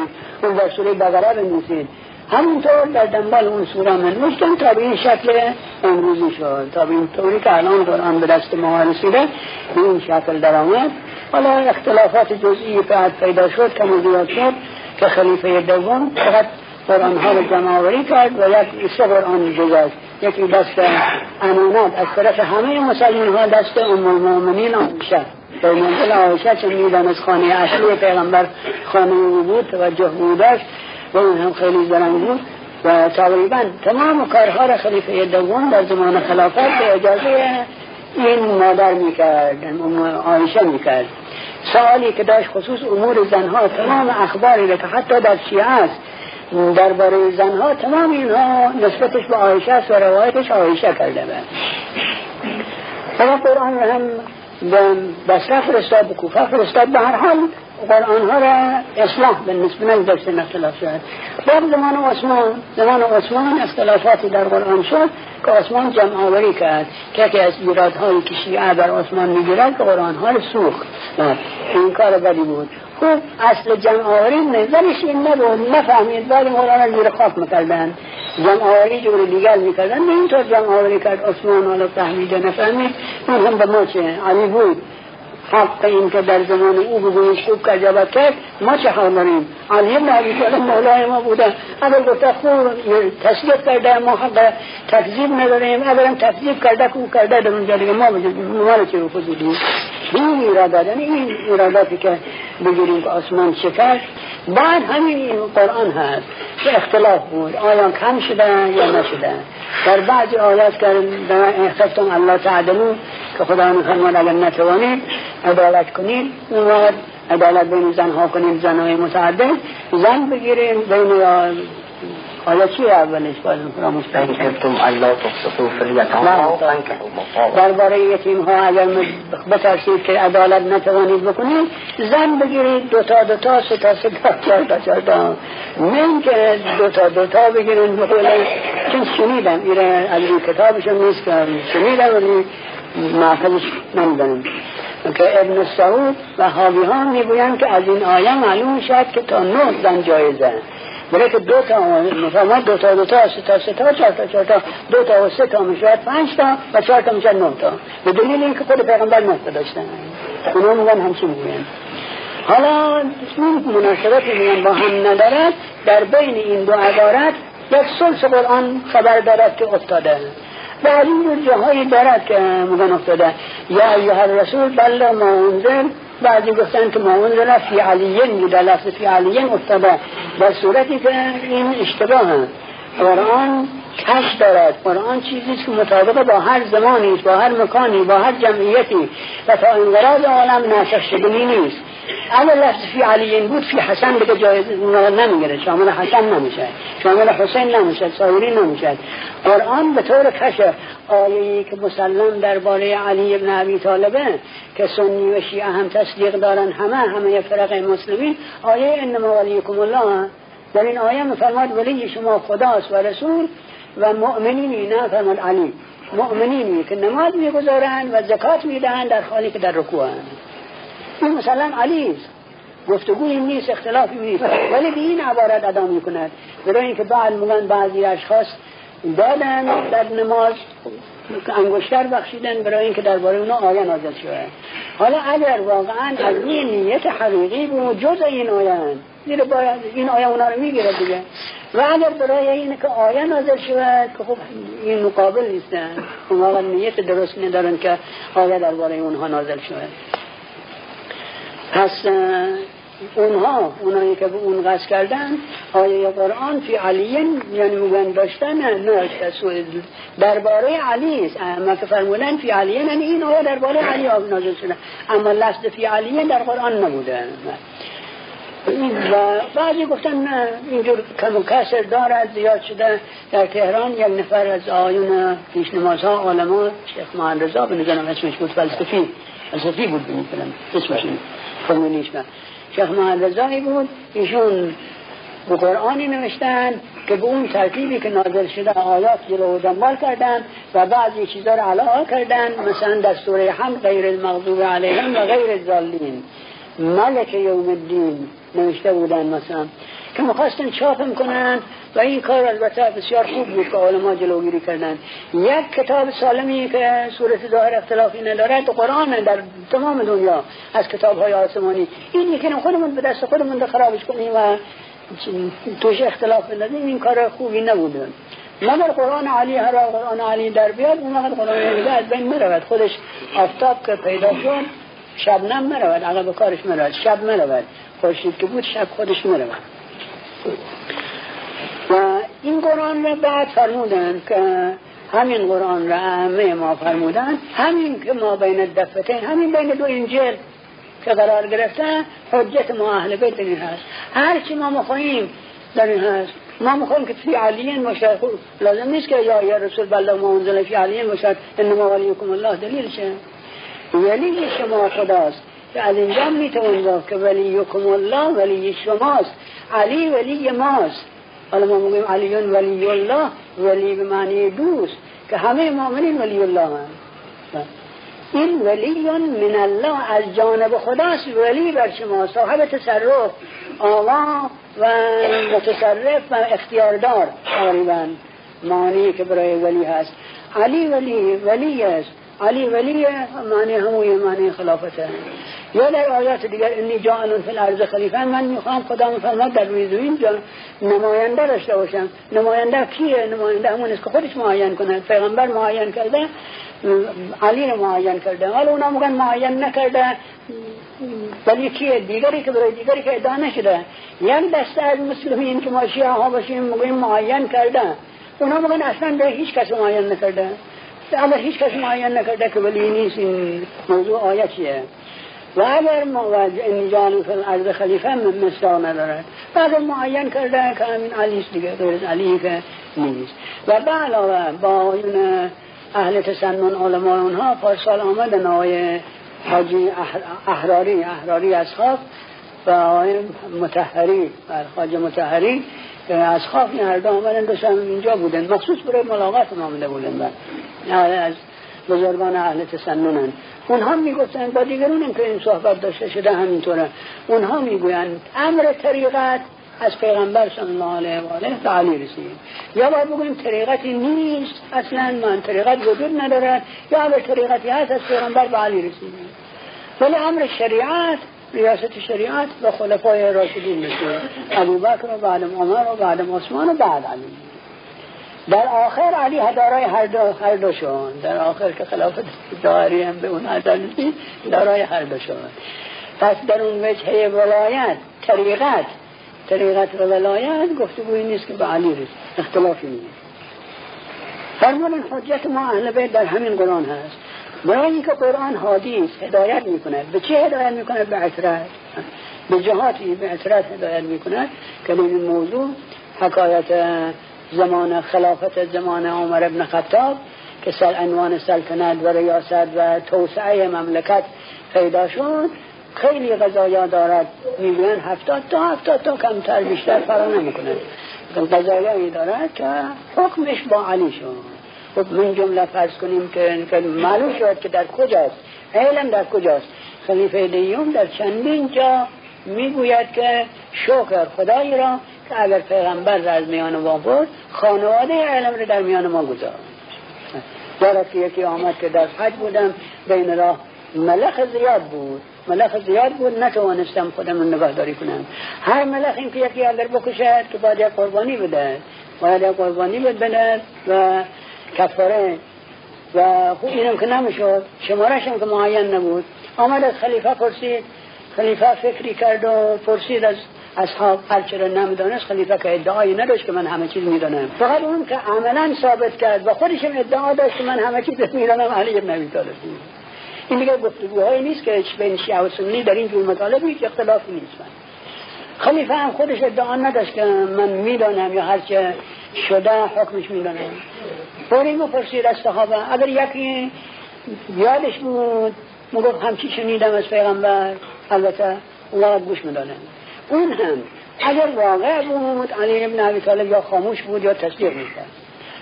بنویسید اون در سوره بقره بنویسید همونطور در دنبال اون سوره من نوشتم تا به این شکل امروزی شد تا به این طوری که الان قرآن به دست ما رسیده به این شکل در آمد. حالا اختلافات جزئی بعد پیدا شد که زیاد شد که خلیفه دوم فقط قرآن ها رو جمع کرد و یک سه قرآن گذاشت یکی دست امانت از طرف همه مسلمان ها دست ام المؤمنین آیشه در منزل آیشه چون می‌دانست خانه اصلی پیغمبر خانه او بود توجه بودش و اون هم خیلی زرنگ بود و تقریبا تمام کارها را خلیفه دوم در زمان خلافت به اجازه این مادر می‌کرد آیشه می‌کرد. سوالی که داشت خصوص امور زنها تمام اخباری که حتی در شیعه است درباره زنها تمام اینها نسبتش به آیشه است و روایتش آیشه کرده به قرآن هم به بسره فرستاد به کوفه فرستاد به هر حال قرآن ها را اصلاح به نسبت نگذاشته اختلاف شد. در زمان عثمان زمان عثمان اختلافاتی در قرآن شد که عثمان جمع آوری کرد که یکی از ایرادهایی که شیعه بر عثمان می‌گیرد که قرآن ها را سوخت. این کار بدی بود. خب اصل جمع آوری نظرش این نبود. نفهمید. ولی مولانا زیر خاک می‌کردن جمع آوری جور دیگر می‌کردن اینطور جمع آوری کرد عثمان حالا فهمیده نفهمید. اون هم به ما چه؟ علی بود. حق این که در زمان او بگویش خوب جواب کرد ما چه حال داریم؟ علی ابن عبی طالب مولای ما بوده. اگر گفته خوب تصدیق کرده ما حق تکذیب نداریم. اگرم تکذیب کرده که او کرده در اونجا دیگه ما ما چه بودیم این ایرادات یعنی این ایراداتی که بگیریم که آسمان شکست بعد همین این قرآن هست که اختلاف بود. آیا کم شده یا نشده؟ در بعضی آیات که در احساستم الله تعدلو که خدا میفرماد اگر نتوانید عدالت کنید اون عدالت بین زنها کنید زنهای متعدد زن بگیرید بین حالا چی اولش باز الله تقسطوا فی الیتاما درباره یتیم ها اگر بترسید که عدالت نتوانید بکنید زن بگیرید دوتا دوتا سه تا سه تا چهار تا چهار تا. من که دوتا دوتا بگیرید بخوله چون شنیدم ایره از این کتابشون نیست که شنیدم ولی محفظش نمی‌دانم. که ابن سعود و حاوی ها می‌گویند که از این آیه معلوم شد که تا نه زن جایزه برای که دو تا مثلا دو تا دو تا سه تا سه تا چهار تا چهار تا دو تا و سه تا می‌شود پنج تا و چهار تا می‌شود نه تا. به دلیل اینکه خود پیغمبر نه تا داشتن. اونا میگن همچی میگن. حالا این مناسبت میگن با هم ندارد. در بین این دو عبارت یک سلس قرآن خبر دارد که افتاده. و از این جاهایی دارد که میگن افتاده. یا ایها الرسول بله ما انزل بعضی گفتن که ما انزل فی علیین در لفظ فی علیین افتاده. در صورتی که این اشتباه هست قرآن کش دارد. قرآن چیزی که مطابق با هر زمانی با هر مکانی با هر جمعیتی و تا انقراض عالم ناسخ شدنی نیست. اول لفظ فی علیین بود فی حسن بگه جایز نمیگره شامل حسن نمیشه شامل حسین نمیشه سایری نمیشه. قرآن به طور کش آیهی که مسلم درباره علی ابن ابی طالبه که سنی و شیعه هم تصدیق دارن همه همه فرق مسلمین آیه انما ولیکم الله. در این آیه مفرماد ولی شما خداست و رسول و مؤمنینی نه فرماد علی مؤمنینی که نماز می‌گذارند و زکات می‌دهند در حالی که در رکوع این مثلا علی است. گفتگوی نیست اختلافی نیست. ولی به این عبارت ادا می‌کند. برای اینکه بعد میگن بعضی اشخاص دادن در نماز. انگشتر بخشیدن برای اینکه درباره اونا آیه نازل شده حالا اگر واقعا از این نیت حقیقی بود جز این آیه زیر باید این آیه اونا رو می‌گیره دیگه. و اگر برای این که آیه نازل شود که خب این مقابل نیستن اون واقعا نیت درست ندارن که آیه درباره اونها نازل شود. پس اونها اونایی که به اون قصد کردن آیه قرآن فی علیین یعنی میگن داشتن نه درباره علی است. اما که فرمودن فی علیین یعنی این آیه درباره علی نازل شده. اما لفظ فی علیین در قرآن نبوده. و بعضی گفتن نه اینجور کم و کسر دارد زیاد شده. در تهران یک نفر از آیون پیشنمازها علما شیخ محمد رضا به نظرم اسمش بود فلسفی. فلسفی بود بینید اسمش فرمونیش شیخ محمد بود. ایشون به قرآنی نوشتن که به اون ترتیبی که نازل شده آیات رو دنبال کردن و بعضی چیزا رو علاقه کردن مثلا در سوره هم غیر المغضوب علیهم و غیر الضالین. ملک یوم الدین. نوشته بودن مثلا که می‌خواستن چاپم کنن و این کار البته بسیار خوب بود که علما جلوگیری کردن. یک کتاب سالمی که صورت ظاهر اختلافی ندارد قرآن در تمام دنیا از کتاب های آسمانی. این یکی خودمون به دست خودمون خرابش کنیم و توش اختلاف بندازیم این کار خوبی نبوده مگر قرآن علی هر قرآن علی در بیاد اون قرآن دیگه از بین مرود خودش آفتاب که پیدا شد شب مرود عقب کارش مرود شب مرود خورشید که بود شب خودش مرود و این قرآن را بعد فرمودن که همین قرآن را همه ما فرمودن. همین که ما بین دفتین همین بین دو انجیل که قرار گرفته حجت ما اهل بیت این هست. هر چی ما مخواهیم در این هست. ما می‌خوایم که فی علیین باشد لازم نیست که یا یا رسول بله ما انزل فی علیین باشد انما ولیکم الله دلیل شه ولی شما خداست. که از اینجا می‌توان گفت که ولیکم الله ولی شماست. علی ولی ماست. حالا ما میگیم علیون ولی الله ولی به معنی دوست. که همه مؤمنین ولی الله هم این ولیون من الله از جانب خداست. ولی بر شما صاحب تصرف آقا و متصرف و اختیاردار تقریبا معنی که برای ولی هست. علی ولی ولی است. علی ولی معنی هموی معنی خلافته. یا در آیات دیگر انی جاعل فی الارض خلیفه من می‌خوام خدا میفرماد در روی زمین نماینده داشته باشم. نماینده کیه؟ نماینده همون است که خودش معین کنه. پیغمبر معین کرده علی رو معین کرده. حالا اونا میگن معین نکرده. ولی کیه؟ دیگری که برای دیگری که ادعا نشده. یک دسته از مسلمین که ما شیعه ها باشیم میگیم معین کرده. اونا میگن اصلا به هیچ کس معین نکرده. اما هیچ کس معین نکرده که ولی نیست این موضوع آیه چیه؟ و اگر این جان فی الارض خلیفه مثال ندارد بعد معین کرده که همین علی دیگه غیر علی که نیست. و به علاوه با این اهل تسنن علماء اونها پارسال آمدن آقای حاجی احراری احراری اصحاب و آقای متحری خاج متحری از خواب هر دو آمدن دوستان اینجا بودن. مخصوص برای ملاقات آمده بودن. از بزرگان اهل تسننن. اونها می‌گفتن با دیگرون که این صحبت داشته شده همینطوره. اونها می‌گویند امر طریقت از پیغمبر صلی الله علیه و آله به علی رسید. یا باید بگویم طریقتی نیست اصلا من طریقت وجود ندارد یا امر طریقتی هست از پیغمبر به علی رسید. ولی امر شریعت ریاست شریعت و خلفای راشدین مثل ابو بکر و بعد عمر و بعد عثمان و بعد علی. در آخر علی هدارای هر دو هر دو شون در آخر که خلافت داری هم به اون عدالتی دارای هر دو شون پس در اون وجه ولایت طریقت طریقت و ولایت گفتگوی نیست که به علی رسید اختلافی نیست. فرمودن حجت ما اهل بیت در همین قرآن هست. برای اینکه قرآن حادی است هدایت می‌کنه به چه هدایت می‌کنه به عطرت. به جهاتی به عطرت هدایت می‌کنه که این موضوع حکایت زمان خلافت زمان عمر ابن خطاب که سال عنوان سلطنت و ریاست و توسعه مملکت پیدا شد خیلی غذایا دارد. می‌گوین هفتاد تا هفتاد تا کمتر بیشتر فرا نمی‌کنه غذایایی دارد که حکمش با علی شد. خب من جمله فرض کنیم که معلوم شد که در کجاست. علم در کجاست؟ خلیفه دیوم در چندین جا می‌گوید که شکر خدایی را که اگر پیغمبر را از میان ما برد خانواده علم را در میان ما گذارد دارد که یکی آمد که در حج بودم بین راه ملخ زیاد بود. ملخ زیاد بود نتوانستم خودم نگاهداری کنم. هر ملخ این که یکی اگر بکشد که باید قربانی بده. باید قربانی بده و کفاره. و خوب اینم که نمی‌شد. شمارش هم که معین نبود. آمد از خلیفه پرسید. خلیفه فکری کرد و پرسید از اصحاب هرچه را نمی‌دانست خلیفه که ادعایی نداشت که من همه چیز می‌دانم. فقط اون که عملا ثابت کرد و خودش هم ادعا داشت که من همه چیز می‌دانم علی ابن ابی طالب این دیگه گفتگوهایی نیست که بین شیعه و سنی در این جور مطالب هیچ اختلافی نیست. من. خلیفه هم خودش ادعا نداشت که من می‌دانم یا هرچه شده حکمش می‌دانم. فوری پرسید از صحابه. اگر یکی یادش بود مگفت همچی شنیدم از پیغمبر. البته اون گوش می‌دانم اون هم اگر واقع بود علی ابن ابی طالب یا خاموش بود یا تصدیق می‌کرد.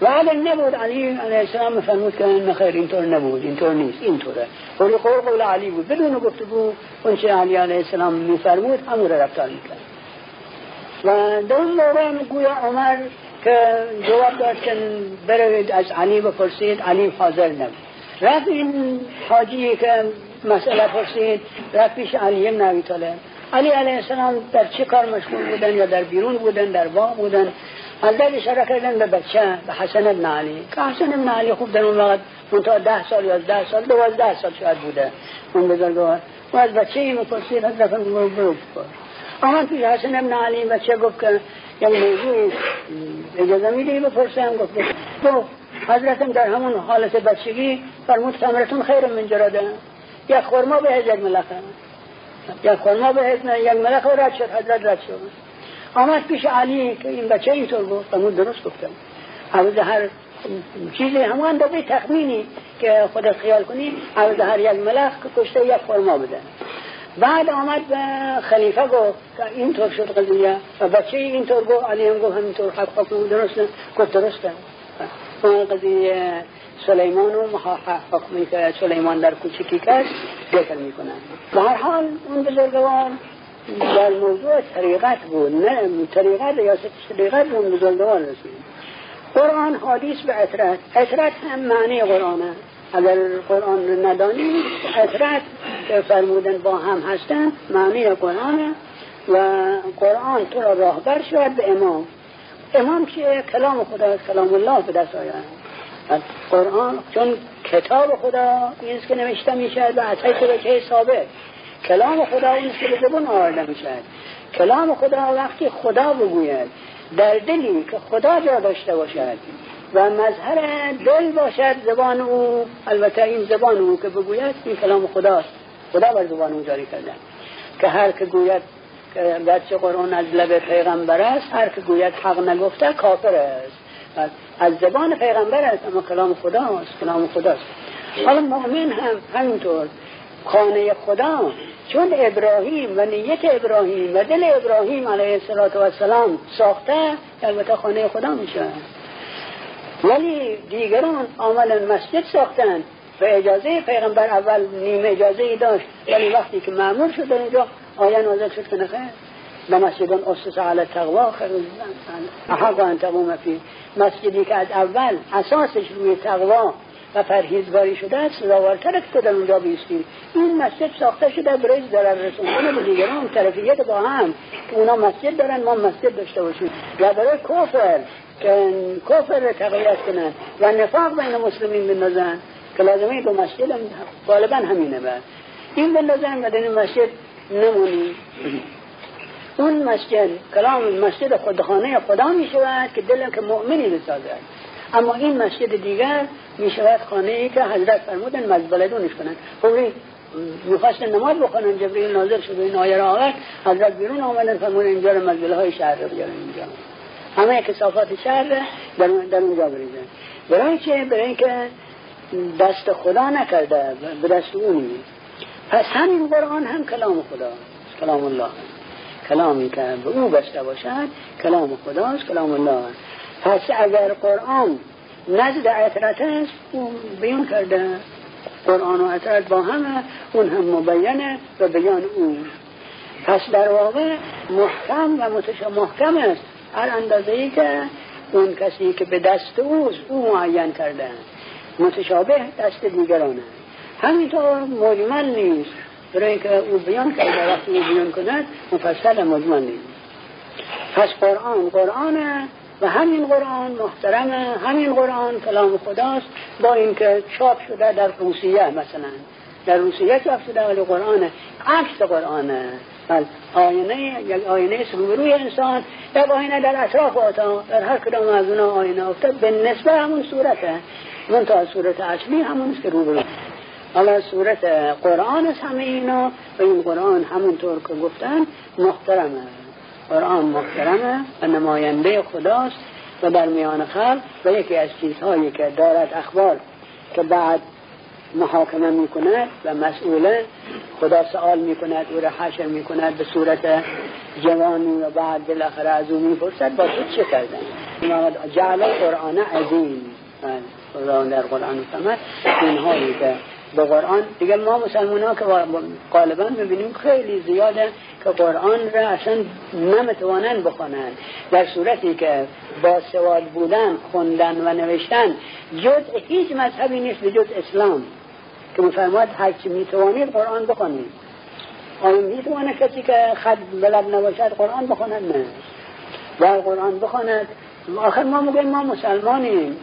و اگر نبود علی علیه السلام میفرمود که نخیر اینطور نبود اینطور نیست اینطوره. قول قول قول علی بود. بدون گفتگو اون چه علی علیه السلام میفرمود همون را رفتار و در اون موقع گویا عمر که جواب داد که بروید از علی بپرسید علی حاضر نبود. رفت این حاجی که مسئله پرسید رفت پیش علی ابن طالب. علی علیه السلام در چه کار مشغول بودن یا در بیرون بودن در باغ بودن؟ در اشاره کردن به بچه به حسن ابن علی. که حسن ابن علی خوب در اون وقت منتها ده سال یا ده سال دوازده سال شاید بوده. اون بزرگوار. و از بچه این پرسید حضرت برو برو آمد پیش حسن ابن علی بچه گفت که یک موضوع اجازه می‌دهی بپرسم. گفت تو حضرتم در همون حالت بچگی فرمود تمرتون خیر من جراده. یک خورما به یک ملخه یک خورما به یک ملخه رد شد حضرت رد شد. آمد پیش علی که این بچه اینطور گفت فرمود درست گفتم. عوض هر چیزی همون اندازه تخمینی که خودت خیال کنی عوض هر یک ملخ که کشته یک خورما بده. بعد آمد به خلیفه گفت که اینطور شد قضیه. و بچه اینطور گفت علی هم گفت همینطور حق حکم درسته. گفت درسته. اون قضیه سلیمان و حکمی که سلیمان در کوچکی کرد ذکر می‌کنن. به هر حال اون بزرگوار در موضوع طریقت بود نه طریقت یا طریقت اون بزرگوار رسید. قرآن حدیث به اطرت اطرت هم معنی قرآنه اگر قرآن رو ندانی اطرت فرمودن با هم هستن معنی قرآن و قرآن تو را راهبر شود به امام. امام که کلام خدا کلام الله به دست آید. قرآن چون کتاب خدا اینست که نوشته میشه و اصحی که ثابت. کلام خدا اینست که به زبون آورده میشه کلام خدا وقتی خدا بگوید در دلی که خدا جا داشته باشد و مظهر دل باشد زبان او البته این زبان او که بگوید این کلام خداست خدا بر زبان او جاری کرده. که هر که گوید که گرچه قرآن از لب پیغمبر است هر که گوید حق نگفته کافر است. از زبان پیغمبر است اما کلام خداست کلام خداست حالا مؤمن هم همینطور خانه خدا چون ابراهیم و نیت ابراهیم و دل ابراهیم علیه السلام ساخته البته خانه خدا میشه. ولی دیگران آمدن مسجد ساختن و اجازه پیغمبر اول نیمه اجازه داشت ولی وقتی که معمول شد اینجا آیه نازل شد که نخیر به مسجدان اسس علی تقوا خیر احق ان تقوم فی مسجدی که از اول اساسش روی تقوا و پرهیزگاری شده است سزاوارتر که در اونجا بیستی این مسجد ساخته شده برای ضرر رسوندن به دیگران طرفیت با هم که اونا مسجد دارن ما مسجد داشته باشیم. و برای کفر که کفر تقویت کنن و نفاق بین مسلمین بندازن که لازمه دو مسجد هم غالبا همینه بعد این بندازن و در این مسجد نمونی. اون مسجد کلام مسجد خودخانه خدا می شود که دل که مؤمنی بسازد. اما این مسجد دیگر می شود خانه ای که حضرت فرمودن مزبلدونش کنن خوبی می‌خواستن نماز بخونن جبریل ناظر شد این آیه را آورد. حضرت بیرون آمدن فرمودن اینجا رو مزبله های شهر رو بیارن اینجا. همه کسافات شهر در, در اونجا بریزن. برای چه؟ برای اینکه دست خدا نکرده به دست اونی پس همین قرآن هم کلام خدا کلام الله. کلامی که به او بسته باشد کلام خداست کلام الله پس اگر قرآن نزد عطرت است اون بیان کرده. قرآن و عطرت با همه اون هم مبینه و بیان اون پس در واقع محکم و متش محکم است. هر اندازه ای که اون کسی که به دست اوست او معین کرده. متشابه دست دیگرانه همینطور مجمل نیست. برای که او بیان کرده وقتی او بیان کند مفصل مجمل نیست. پس قرآن قرآنه و همین قرآن محترمه همین قرآن کلام خداست با اینکه چاپ شده در روسیه مثلا. در روسیه چاپ شده ولی قرآن عکس قرآنه. بل آینه یک آینه روبروی انسان یک آینه در اطراف آتا. در هر کدام از اونها آینه افتاد. به نسبه همون صورته. من تا صورت اصلی همون که روبرو. حالا صورت قرآن است همه اینا و این قرآن همونطور که گفتن محترمه قرآن محترمه و نماینده خداست و در میان خلق و یکی از چیزهایی که دارد اخبار که بعد محاکمه می‌کند و مسئوله خدا سوال می‌کند او را حشر می‌کند به صورت جوانی و بعد بالاخره از او می‌پرسد با تو چه کردن؟ جعل قرآن عظیم. خدا در قرآن فرمد اینهایی که به قرآن. دیگه ما مسلمان ها که غالبا می‌بینیم خیلی زیاده که قرآن را اصلا نمی‌توانند بخوانند در صورتی که با سواد بودن خوندن و نوشتن جز هیچ مذهبی نیست به جز اسلام که میفرماد هرچی می‌توانید قرآن بخونید. آیا می‌توانه کسی که خط بلد نباشد قرآن بخواند؟ نه. و قرآن بخواند. آخر ما میگیم ما مسلمانیم.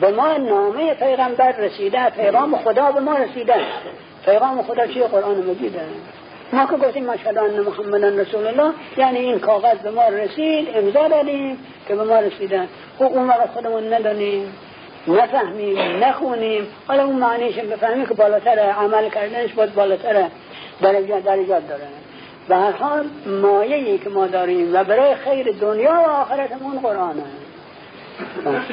به ما نامه پیغمبر رسیده پیغام خدا به ما رسیده. پیغام خدا چیه؟ قرآن مجیده ما که گفتیم مشهد ان محمد رسول الله یعنی این کاغذ به ما رسید امضا دادیم که به ما رسیدن خب اون خودمون ندانیم نفهمیم نخونیم. حالا اون معنیش بفهمیم که بالاتر عمل کردنش باید بالاتر درجات درجات داره. و هر حال مایهی که ما داریم و برای خیر دنیا و آخرتمون قرآنه.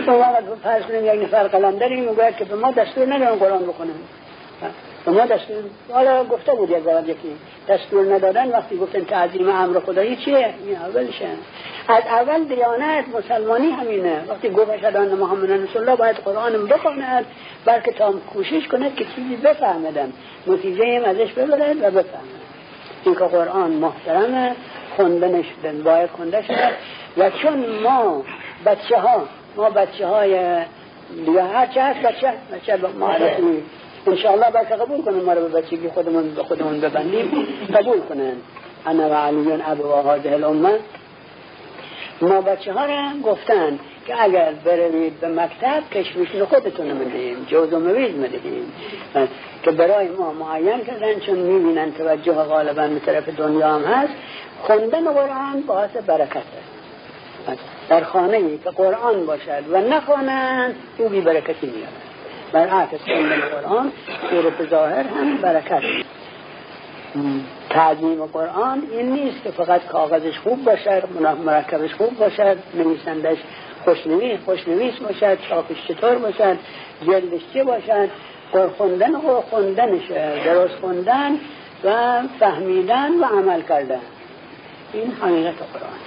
اون وقت فرض کنیم یک نفر قلم داریم می‌گوید که به ما دستور ندارن قرآن بکنیم به ما دستور حالا گفته بود یک بار یکی دستور ندادن وقتی گفتن تعظیم امر خدایی چیه؟ این اولشه. از اول دیانت مسلمانی همینه. وقتی گفت اشهد ان محمد رسول الله باید قرآن بخواند بلکه تا کوشش کند که چیزی بفهمدن. نتیجه ایم ازش ببرد و بفهمد. این که قرآن محترمه خوندنش باید خونده شد و چون ما بچه ها ما بچه های دیگه هر چه هست بچه بچه ما عرفی انشاءالله بچه قبول کنن ما رو به بچگی خودمون به خودمون ببندیم. قبول کنن. انا و علیون ابو و هاده الامه. ما بچه ها را گفتن که اگر بروید به مکتب کشمیش خودتون می‌دهیم جوز و مویز می‌دهیم. که برای ما معین کردن چون می‌بینن توجه غالبا به طرف دنیا هم هست. خوندن قرآن باعث برکت در خانه ای که قرآن باشد و نخوانند او بی برکتی میاد برعکس خوندن قرآن صورت ظاهر هم برکت. تعظیم قرآن این نیست که فقط کاغذش خوب باشد مرکبش خوب باشد نویسندش خوشنویس خوشنویس باشد چاپش چطور باشد جلدش چه باشد خوندن و خوندنش درست خوندن و فهمیدن و عمل کردن. این حقیقت قرآن.